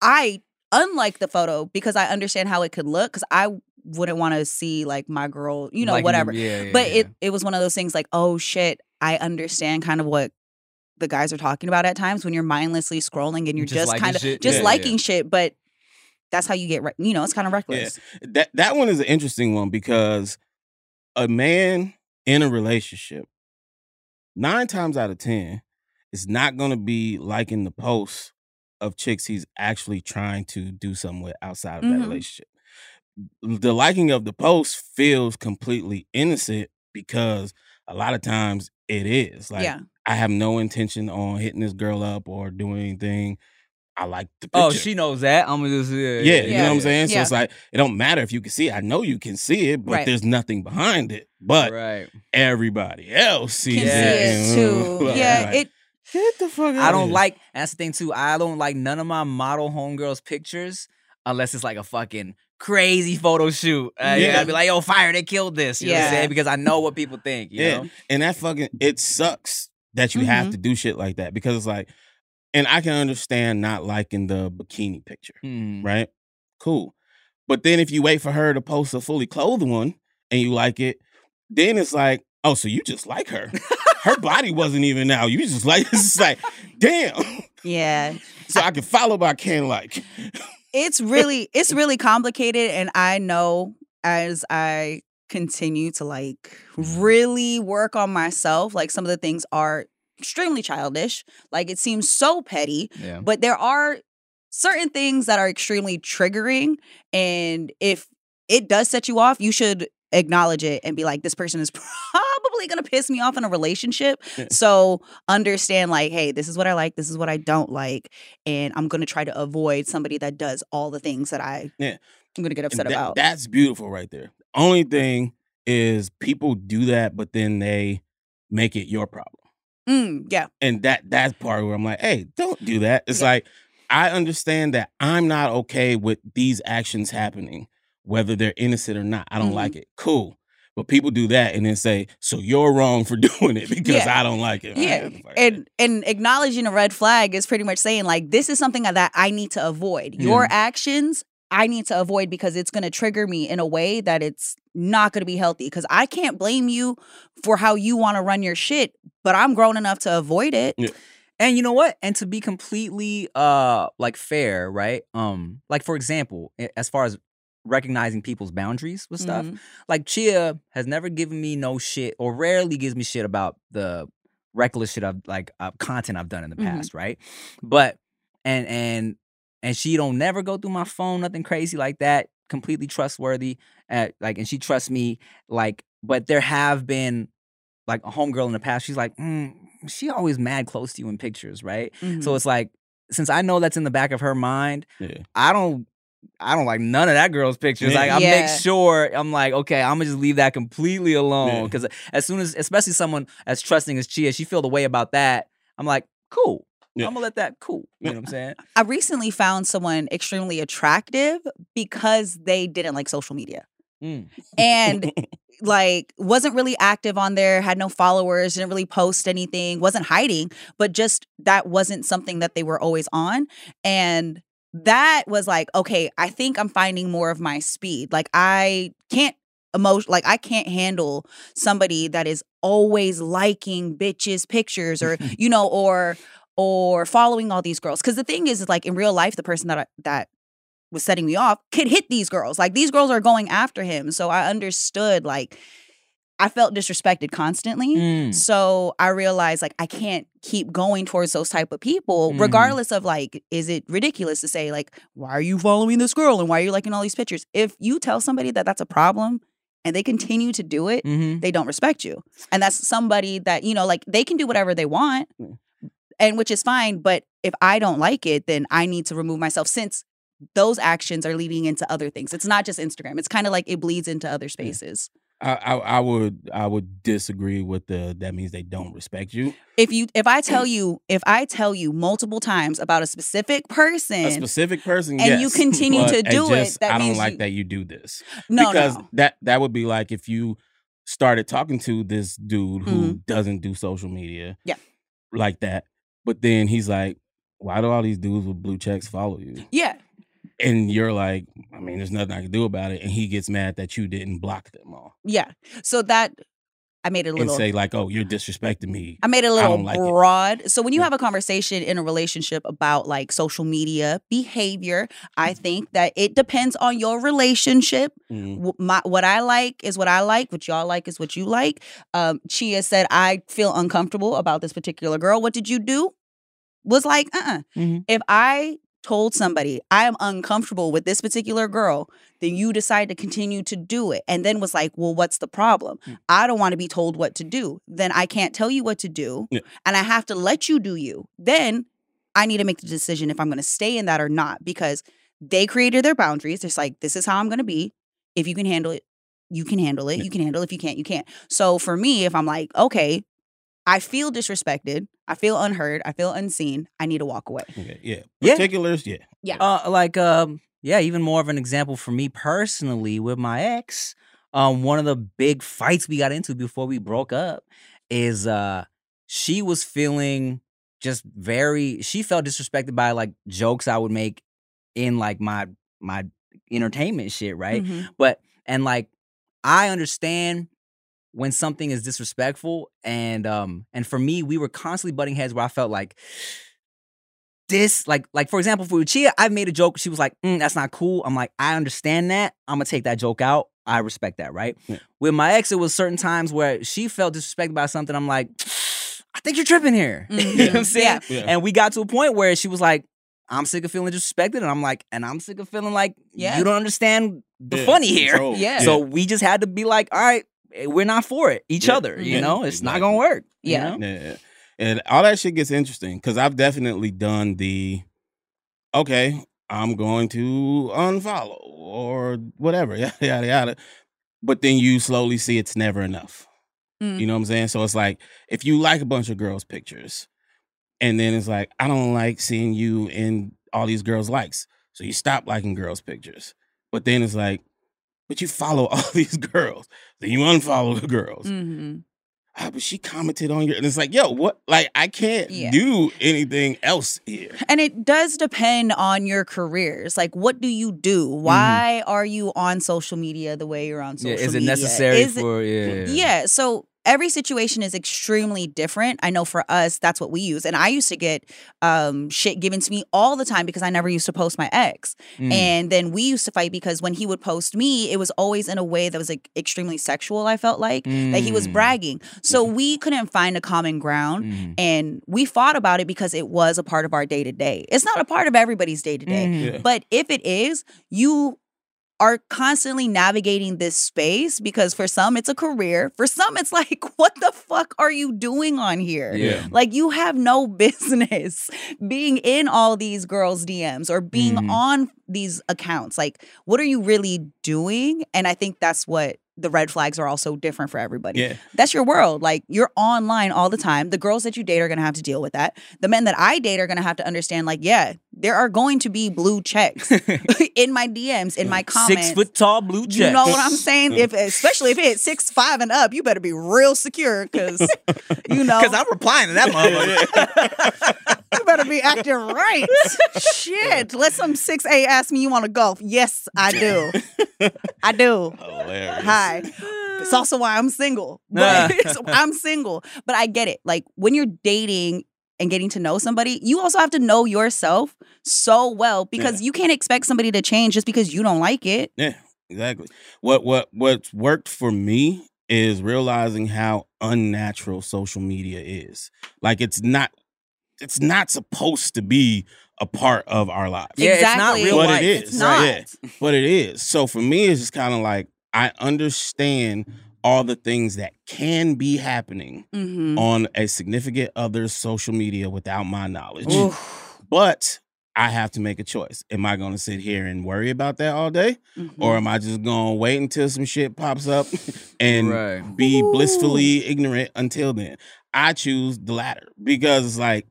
i unlike the photo because i understand how it could look because i wouldn't want to see like my girl you know Liking whatever Yeah, yeah, but yeah. it it was one of those things like oh shit i understand kind of what the guys are talking about at times when you're mindlessly scrolling and you're Just kind of shit? just liking shit but that's how you get re- you know it's kind of reckless That that one is an interesting one because a man in a relationship, nine times out of ten, is not gonna be liking the posts of chicks he's actually trying to do something with outside of that Mhm. relationship. The liking of the post feels completely innocent because a lot of times it is. Like yeah I have no intention on hitting this girl up or doing anything. I like the picture. Oh, she knows that. I'm just yeah, Yeah, you know what I'm saying? So Yeah. it's like it don't matter if you can see it. I know you can see it, but Right. there's nothing behind it. But right. everybody else sees can Yeah. see it. it too yeah like, it get the fuck out I don't here. like. That's the thing too. I don't like none of my model homegirls pictures unless it's like a fucking crazy photo shoot. Uh, yeah, Yeah. I'd be like, "Yo, fire! They killed this." You know what I'm Yeah. saying? Because I know what people think. You Yeah. know? And that fucking it sucks that you have Mhm. to do shit like that because it's like and I can understand not liking the bikini picture, Hmm. right? Cool. But then if you wait for her to post a fully clothed one and you like it, then it's like, oh, so you just like her. her body wasn't even out. You just like it's just like, damn. yeah So I can follow, but I can't like. it's really it's really complicated and i know as i continue to like really work on myself like some of the things are extremely childish like it seems so petty Yeah. but there are certain things that are extremely triggering and if it does set you off you should acknowledge it and be like this person is probably going to piss me off in a relationship so understand like hey this is what i like this is what i don't like and i'm going to try to avoid somebody that does all the things that i Yeah. i'm going to get upset that- about That's beautiful right there. Only thing is people do that, but then they make it your problem. mm, yeah And that that's part where I'm like, hey, don't do that. It's Yeah. like I understand that I'm not okay with these actions happening, whether they're innocent or not. I don't Mhm. like it. Cool. But people do that and then say, so you're wrong for doing it because Yeah. I don't like it. Yeah, Man, and and acknowledging a red flag is pretty much saying like this is something that I need to avoid. Your actions I need to avoid because it's going to trigger me in a way that it's not going to be healthy because I can't blame you for how you want to run your shit, but I'm grown enough to avoid it. Yeah. And you know what? And to be completely uh like fair, right? Um, like for example, as far as recognizing people's boundaries with stuff, Mhm. like Chia has never given me no shit or rarely gives me shit about the reckless shit I've like uh, content I've done in the Mhm. past, right? But and and and she don't never go through my phone, nothing crazy like that. Completely trustworthy, uh, like, and she trusts me. Like, but there have been like a homegirl in the past. She's like, mm, she always mad close to you in pictures, right? Mhm. So it's like, since I know that's in the back of her mind, Yeah. I don't I don't like none of that girl's pictures. Yeah. Like I Yeah. make sure I'm like, okay, I'm gonna just leave that completely alone. Yeah. Because as soon as especially someone as trusting as Chia, she feel the way about that. I'm like, cool. Yeah. I'm gonna let that cool. You know what I'm saying? I recently found someone extremely attractive because they didn't like social media. Mm. And like wasn't really active on there, had no followers, didn't really post anything, wasn't hiding, but just that wasn't something that they were always on. And that was like, okay, I think I'm finding more of my speed. Like I can't emotion like I can't handle somebody that is always liking bitches pictures or you know or or following all these girls cuz the thing is, is like in real life the person that I, that was setting me off could hit these girls. Like these girls are going after him. So I understood like I felt disrespected constantly. Mm. So I realized like I can't keep going towards those type of people, Mhm. regardless of like, is it ridiculous to say like, why are you following this girl and why are you liking all these pictures? If you tell somebody that that's a problem and they continue to do it, Mhm. they don't respect you, and that's somebody that you know like they can do whatever they want, Mm. and which is fine. But if I don't like it, then I need to remove myself since. Those actions are leading into other things. It's not just Instagram. It's kind of like it bleeds into other spaces. I, I I would I would disagree with the that means they don't respect you. if you if I tell you if I tell you multiple times about a specific person, A specific person, and you continue to do it, just- that I don't like you- that you do this no, because no, that that would be like if you started talking to this dude who Mhm. doesn't do social media, Yeah. like that, but then he's like, "Why do all these dudes with blue checks follow you?" yeah, And you're like, "I mean, there's nothing I can do about it," and he gets mad that you didn't block them all yeah. So that I made it a and little. say like, "Oh, you're disrespecting me." I made it a little don't like it. broad. So when you Yeah. have a conversation in a relationship about like social media behavior, I think that it depends on your relationship. Mm. My, what I like is what I like. What y'all like is what you like. Um, Chia said, I feel uncomfortable about this particular girl. What did you do? Was like, uh uh Mhm. If I told somebody I am uncomfortable with this particular girl, then you decide to continue to do it. And then was like, well, what's the problem? Mm. I don't want to be told what to do. Then I can't tell you what to do. Yeah. And I have to let you do you. Then I need to make the decision if I'm going to stay in that or not because they created their boundaries. It's like, this is how I'm going to be. If you can handle it, you can handle it. Yeah. You can handle it. If you can't, you can't. So for me, if I'm like, okay, I feel disrespected, I feel unheard, I feel unseen, I need to walk away. Okay, yeah, Yeah. particulars, yeah. Yeah. Uh, like um, yeah, even more of an example for me personally with my ex. Um, one of the big fights we got into before we broke up is uh, she was feeling just very. She felt disrespected by like jokes I would make in like my my entertainment shit, right? Mhm. But and like I understand when something is disrespectful and um and for me we were constantly butting heads where I felt like this like like for example for Lucia I made a joke she was like mm, that's not cool I'm like I understand that I'm gonna take that joke out I respect that right Yeah. with my ex it was certain times where she felt disrespected by something I'm like I think you're tripping here you know what I'm Mhm. saying Yeah. Yeah. and we got to a point where she was like I'm sick of feeling disrespected and I'm like and I'm sick of feeling like Yeah. you don't understand the Yeah, funny here control, Yeah. so we just had to be like, all right, we're not for it, each Yeah. other. You Mhm. know, it's not gonna work. you Yeah. know? Yeah. And all that shit gets interesting because I've definitely done the okay, I'm going to unfollow or whatever, yada yada yada. But then you slowly see it's never enough. Mm. You know what I'm saying? So it's like if you like a bunch of girls' pictures, and then it's like, I don't like seeing you in all these girls' likes. So you stop liking girls' pictures. But then it's like, but you follow all these girls. Then you unfollow the girls Mhm. ah, but she commented on your, and it's like, yo, what? Like, I can't Yeah. do anything else here. And it does depend on your careers. Like, what do you do? Why are you on social media the way you're on social Yeah, media? is it necessary Is it- for yeah? yeah. So every situation is extremely different. I know for us, that's what we use. And I used to get um, shit given to me all the time because I never used to post my ex. Mm. And then we used to fight because when he would post me, it was always in a way that was like extremely sexual, I felt like, that he was Mm. bragging. So we couldn't find a common ground. Mm. And we fought about it because it was a part of our day to day. It's not a part of everybody's day to day. Mm. But if it is, you are constantly navigating this space because for some it's a career. For some it's like, what the fuck are you doing on here? Yeah. Like you have no business being in all these girls' DMs or being Mhm. on these accounts. Like, what are you really doing? And I think that's what the red flags are also different for everybody. Yeah. That's your world. Like you're online all the time. The girls that you date are gonna have to deal with that. The men that I date are gonna have to understand, like, yeah, there are going to be blue checks in my DMs, in my mm. comments. Six foot tall blue check. You know what I'm saying? If mm. especially if it's six five and up, you better be real secure because you know Because I'm replying to that motherfucker. You better be acting right. Shit. Let some six A ask me you want to golf. Yes, I do. I do. Hilarious. Hi. It's also why I'm single. But I'm single. But I get it. Like when you're dating and getting to know somebody, you also have to know yourself so well because you can't expect somebody to change just because you don't like it. Yeah, exactly. What what what's worked for me is realizing how unnatural social media is. Like it's not it's not supposed to be a part of our lives. Yeah, it's not real But life. is. It's not. Yeah. But it is. So for me, it's just kind of like I understand all the things that can be happening Mhm. on a significant other's social media without my knowledge. Oof. But I have to make a choice. Am I going to sit here and worry about that all day? Mhm. Or am I just going to wait until some shit pops up and right. be blissfully ignorant until then? I choose the latter because it's like,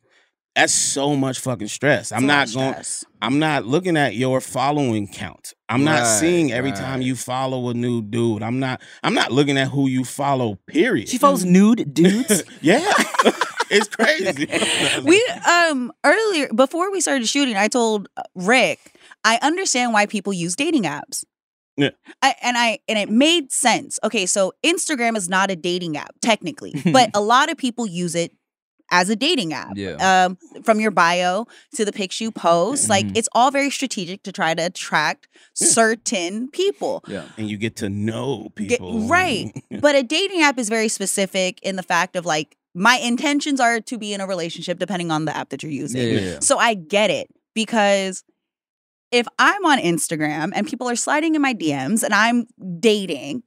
that's so much fucking stress. I'm It's not going stress. I'm not looking at your following count. I'm not seeing every time you follow a new dude. I'm not I'm not looking at who you follow, period. She follows nude dudes. yeah. it's crazy. We um earlier before we started shooting, I told uh, Rick I understand why people use dating apps. Yeah. I, and I and it made sense. Okay, so Instagram is not a dating app technically, but a lot of people use it as a dating app. Yeah. Um, from your bio to the pics you post, like Mhm. it's all very strategic to try to attract certain people. yeah. and you get to know Get- people. right. But a dating app is very specific in the fact of like my intentions are to be in a relationship depending on the app that you're using. yeah, yeah. So I get it because if I'm on Instagram and people are sliding in my DMs and I'm dating,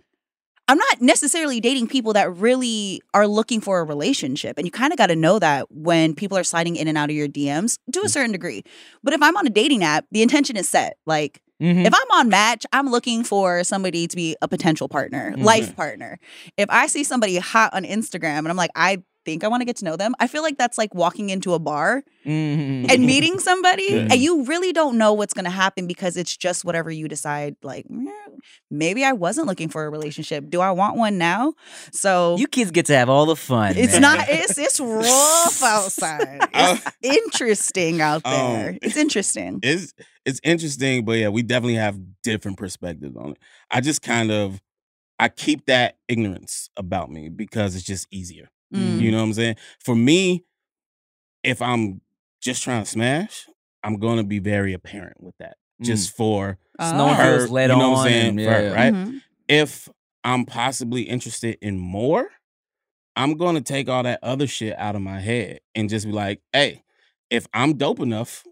I'm not necessarily dating people that really are looking for a relationship. And you kind of got to know that when people are sliding in and out of your DMs to Mm. a certain degree. But if I'm on a dating app, the intention is set. Like, Mhm. if I'm on Match, I'm looking for somebody to be a potential partner, Mhm. life partner. If I see somebody hot on Instagram and I'm like, I think I want to get to know them, I feel like that's like walking into a bar Mhm. and meeting somebody Yeah. and you really don't know what's going to happen because it's just whatever you decide like "Mm, maybe I wasn't looking for a relationship. Do I want one now? So you kids get to have all the fun. it's man. not it's it's rough outside. It's interesting out Um, there. it's interesting. It's it's interesting, but yeah, we definitely have different perspectives on it. I just kind of I keep that ignorance about me because it's just easier. Mm. You know what I'm saying? For me, if I'm just trying to smash, I'm gonna be very apparent with that. Mm. Just for So no one feels led you know what on I'm saying? and- For- yeah, yeah. right? Mhm. if I'm possibly interested in more, I'm gonna take all that other shit out of my head and just be like, hey, if I'm dope enough,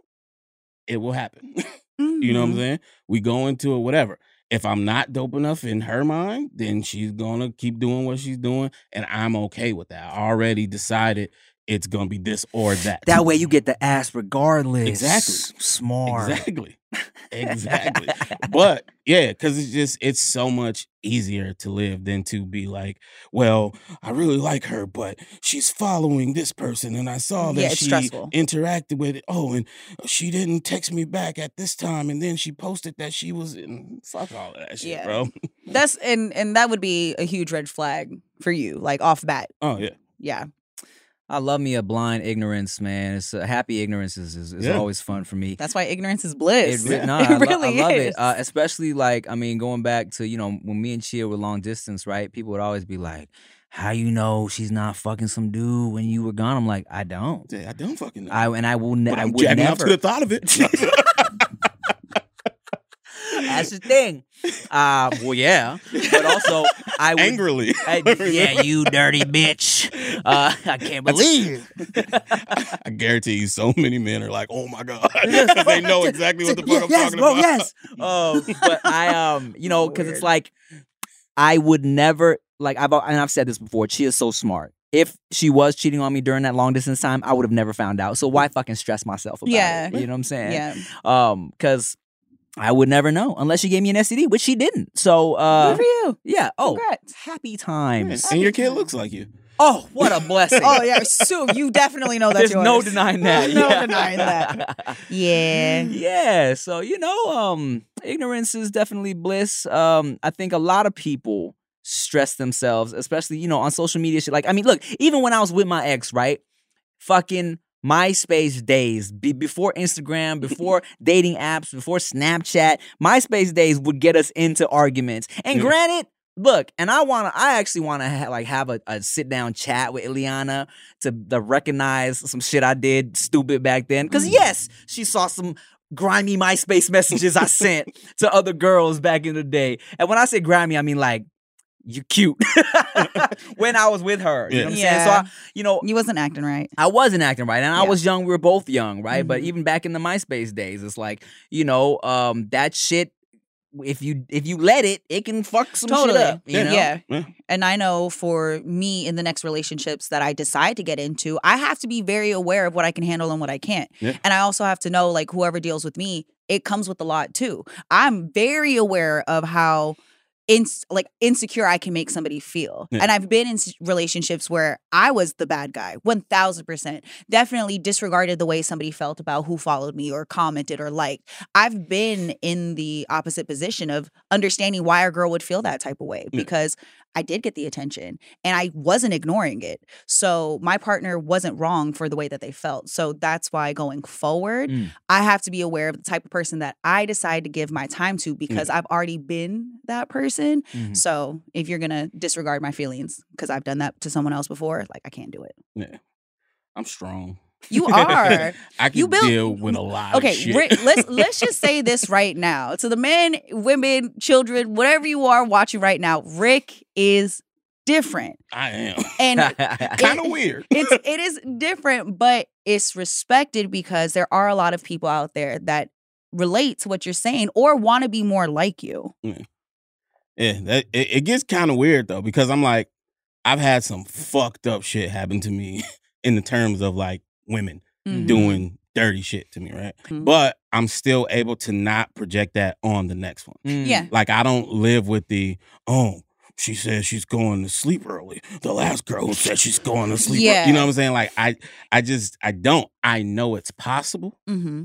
it will happen. you know what I'm Mhm. saying? We go into it, whatever. If I'm not dope enough in her mind, then she's gonna keep doing what she's doing, and I'm okay with that. I already decided it's gonna be this or that. That way you get the ass regardless. Exactly. Smart. Exactly. exactly. but yeah, because it's just it's so much easier to live than to be like, well, I really like her, but she's following this person, and I saw that Yeah, she stressful. interacted with it. Oh, and she didn't text me back at this time, and then she posted that she was in. Fuck all of that shit, Yeah. bro. That's and and that would be a huge red flag for you, like off bat. Oh yeah, Yeah. I love me a blind ignorance, man. It's a happy ignorance is, is, is Yeah. always fun for me. That's why ignorance is bliss. It, re- Yeah. no, It I, lo- really I love is. it. Uh, especially like, I mean, going back to you know when me and Chia were long distance, right? People would always be like, "How you know she's not fucking some dude when you were gone?" I'm like, I don't. Yeah, I don't fucking know. I and I will. Ne- but I I'm would jacking off never. to the thought of it. That's the thing. Uh, well, yeah, but also I would. Angrily. I- yeah, you dirty bitch. Uh, I can't believe. I guarantee you, so many men are like, "Oh my god," 'Cause they know exactly what the fuck I'm yes, talking bro, about. Yes, Um, but I um, you know, because it's like I would never like I've and I've said this before. She is so smart. If she was cheating on me during that long distance time, I would have never found out. So why fucking stress myself about Yeah. it? You know what I'm saying? Yeah. Um, because I would never know unless she gave me an STD, which she didn't. So uh, Good for you. yeah. Oh, Congrats. happy Yeah, times. And your kid looks like you. Oh, what a blessing. Oh yeah, so you definitely know that's There's no yours. denying that. no Yeah. denying that. Yeah. yeah so you know um ignorance is definitely bliss um i think a lot of people stress themselves especially you know on social media shit like i mean look even when i was with my ex right fucking MySpace days, be- before Instagram, before dating apps, before Snapchat, MySpace days would get us into arguments. And Yeah. granted, look, and I want to, I actually want to ha- like have a, a sit down chat with Ileana to, to recognize some shit I did stupid back then. Because Mhm. yes, she saw some grimy MySpace messages I sent to other girls back in the day. And when I say grimy, I mean like you cute when I was with her. You know what I'm saying? So I, you know, You wasn't acting right. I wasn't acting right, and I was young. We were both young, right? But Mhm. even back in the MySpace days, it's like you know, um, that shit. If you if you let it, it can fuck some Totally. shit up. You Yeah. know? Yeah. Yeah. And I know for me in the next relationships that I decide to get into, I have to be very aware of what I can handle and what I can't. Yeah. And I also have to know like whoever deals with me, it comes with a lot too. I'm very aware of how in like insecure I can make somebody feel. Yeah. And I've been in relationships where I was the bad guy, 1000%. Definitely disregarded the way somebody felt about who followed me or commented or liked. I've been in the opposite position of understanding why a girl would feel that type of way Yeah. I did get the attention and I wasn't ignoring it. So my partner wasn't wrong for the way that they felt. So that's why going forward, Mm. I have to be aware of the type of person that I decide to give my time to because I've already been that person. Mhm. So if you're going to disregard my feelings because I've done that to someone else before, like I can't do it. Yeah. I'm strong. You are. I can You built- deal with a lot of Okay, shit. Rick, let's let's just say this right now to the men, women, children, whatever you are watching right now. Rick is different, I am. and kind of weird. it's it is different, but it's respected because there are a lot of people out there that relate to what you're saying or want to be more like you. Yeah, that, it, it gets kind of weird though because I'm like, I've had some fucked up shit happen to me in the terms of like women Mhm. doing dirty shit to me, right? Mhm. But I'm still able to not project that on the next one. Mm. Yeah. Like I don't live with the oh. She says she's going to sleep early. The last girl who said she's going to sleep. early. Yeah. You know what I'm saying? Like I, I just I don't. I know it's possible, Mm-hmm.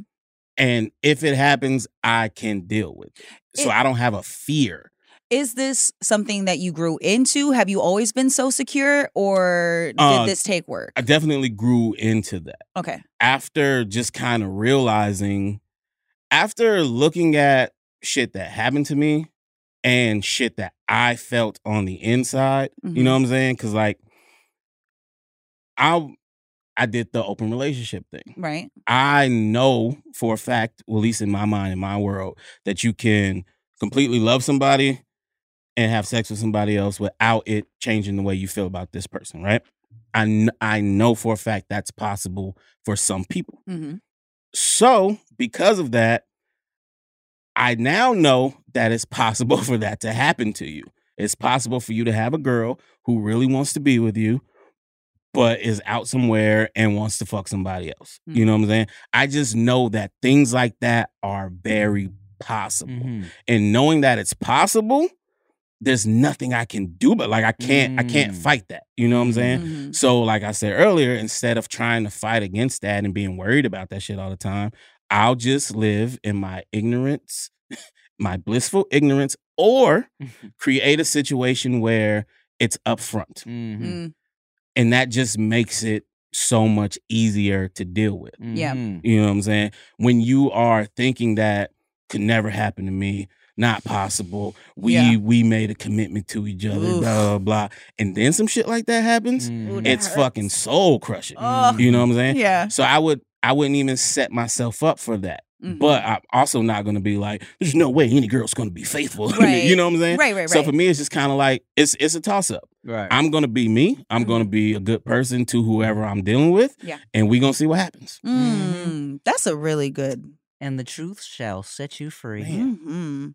and if it happens, I can deal with it. So It- I don't have a fear. Is this something that you grew into? Have you always been so secure, or did Uh, this take work? I definitely grew into that. Okay. after just kind of realizing, after looking at shit that happened to me and shit that I felt on the inside, you know what I'm saying? Because like, I I did the open relationship thing. Right. I know for a fact, well, at least in my mind, in my world, that you can completely love somebody and have sex with somebody else without it changing the way you feel about this person, right? I, kn- I know for a fact that's possible for some people. Mm-hmm. So, because of that, I now know that it's possible for that to happen to you. It's possible for you to have a girl who really wants to be with you, but is out somewhere and wants to fuck somebody else. You know what I'm saying? I just know that things like that are very possible. Mhm. And knowing that it's possible, there's nothing I can do but like I can't I can't Mm. fight that. You know what I'm saying? Mhm. So, like I said earlier, instead of trying to fight against that and being worried about that shit all the time, I'll just live in my ignorance, my blissful ignorance, or create a situation where it's upfront. Mhm. Mm. And that just makes it so much easier to deal with. Yeah. Mhm. You know what I'm saying? When you are thinking that could never happen to me, not possible. We Yeah. we made a commitment to each other, Oof. blah blah blah. And then some shit like that happens Mhm. Ooh, that it's hurts. fucking soul crushing. Ugh. You know what I'm saying? Yeah. So I would I wouldn't even set myself up for that. Mhm. But I'm also not gonna be like, there's no way any girl's gonna be faithful. Right. you know what I'm saying? right, right, right. So for me, it's just kind of like it's it's a toss up. Right. I'm gonna be me. I'm gonna be a good person to whoever I'm dealing with. Yeah. And we gonna see what happens. Mm, that's a really good. And the truth shall set you free. Man. hmm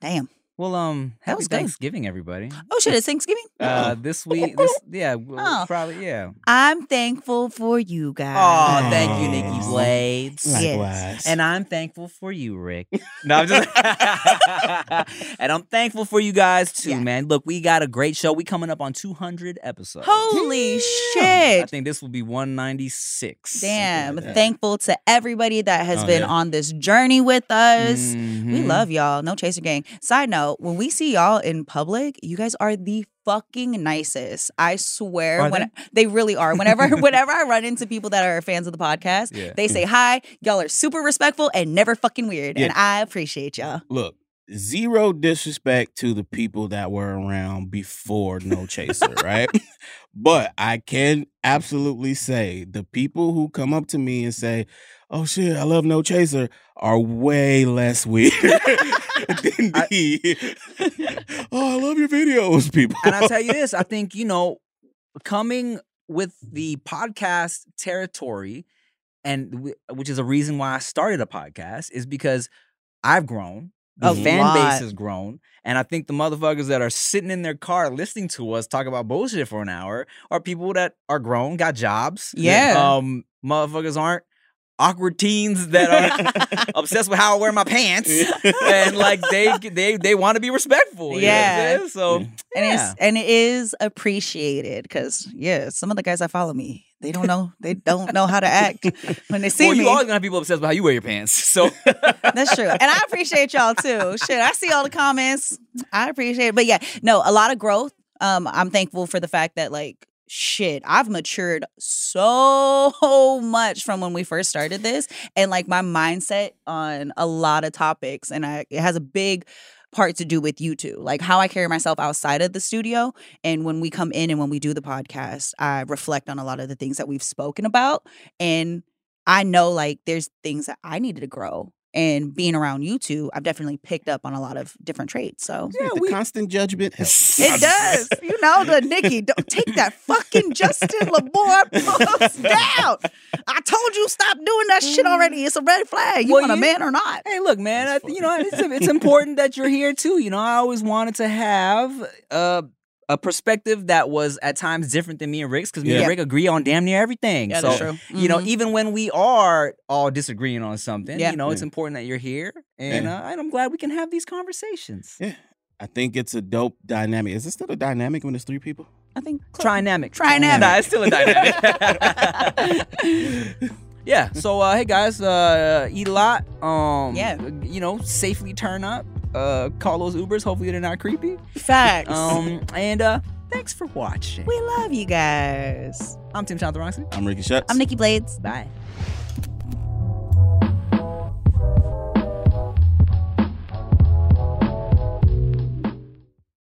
Damn. Well, um, That happy was good. Thanksgiving, everybody. Oh shit! It's Thanksgiving. Uh, this week, this yeah, we'll Oh. probably yeah. I'm thankful for you guys. Oh, thank you, Nikki Aw. Blaze. Yes. Likewise. And I'm thankful for you, Rick. No, I'm just and I'm thankful for you guys too, Yeah. man. Look, we got a great show. We coming up on 200 episodes. Holy shit. I shit! think this will be 196. Damn. like that. Thankful to everybody that has Oh, been yeah. on this journey with us. We Mhm. love y'all. No chaser gang. Side note, when we see y'all in public, you guys are the fucking nicest. I swear. Are when they really are. Whenever whenever I run into people that are fans of the podcast, Yeah. they say hi. Y'all are super respectful and never fucking weird. Yeah. And I appreciate y'all. Look, zero disrespect to the people that were around before No Chaser, right? But I can absolutely say the people who come up to me and say, "Oh shit, I love No Chaser," are way less weird than the "Oh, I love your videos," people. and I'll tell you this, I think, you know, coming with the podcast territory, and which is a reason why I started a podcast, is because I've grown. The A fan lot. base has grown. And I think the motherfuckers that are sitting in their car listening to us talk about bullshit for an hour are people that are grown, got jobs. Yeah. Um, motherfuckers aren't awkward teens that are obsessed with how I wear my pants. and like they they they want to be respectful. you know what I'm Yeah. So and yeah. it's and it is appreciated because yeah, some of the guys that follow me, they don't know they don't know how to act when they see well, me. you always gonna have people obsessed with how you wear your pants. So That's true. And I appreciate y'all too. Shit, I see all the comments. I appreciate it. But yeah, no, a lot of growth. Um, I'm thankful for the fact that like shit, I've matured so much from when we first started this. And like my mindset on a lot of topics. And I it has a big part to do with you two, like how I carry myself outside of the studio. And when we come in and when we do the podcast, I reflect on a lot of the things that we've spoken about. And I know like there's things that I needed to grow. And being around you two, I've definitely picked up on a lot of different traits. So Yeah, the we- constant judgment helps. it does. You know, the Nikki, don't take that fucking Justin Laboy post down. I told you stop doing that shit already. It's a red flag. You Well, want a man or not? hey, look, man, I, you know it's, it's important that you're here too. You know, I always wanted to have uh, a perspective that was at times different than me and Rick's because me Yeah. and Rick agree on damn near everything. Yeah, so that's true. you know, Mhm. even when we are all disagreeing on something, Yeah. you know, it's important that you're here, and, Yeah. uh, and I'm glad we can have these conversations. Yeah. I think it's a dope dynamic. Is it still a dynamic when it's three people? I think Trinamic. Trinamic. Nah, it's still a dynamic. yeah. So uh, hey guys, uh, eat a lot. Um, Yeah. You know, safely turn up. Uh, call those Ubers. Hopefully they're not creepy. facts. Um, and uh, thanks for watching. we love you guys. I'm Tim Chantarangsu. I'm Ricky Shucks. I'm Nikki Blaze. Bye.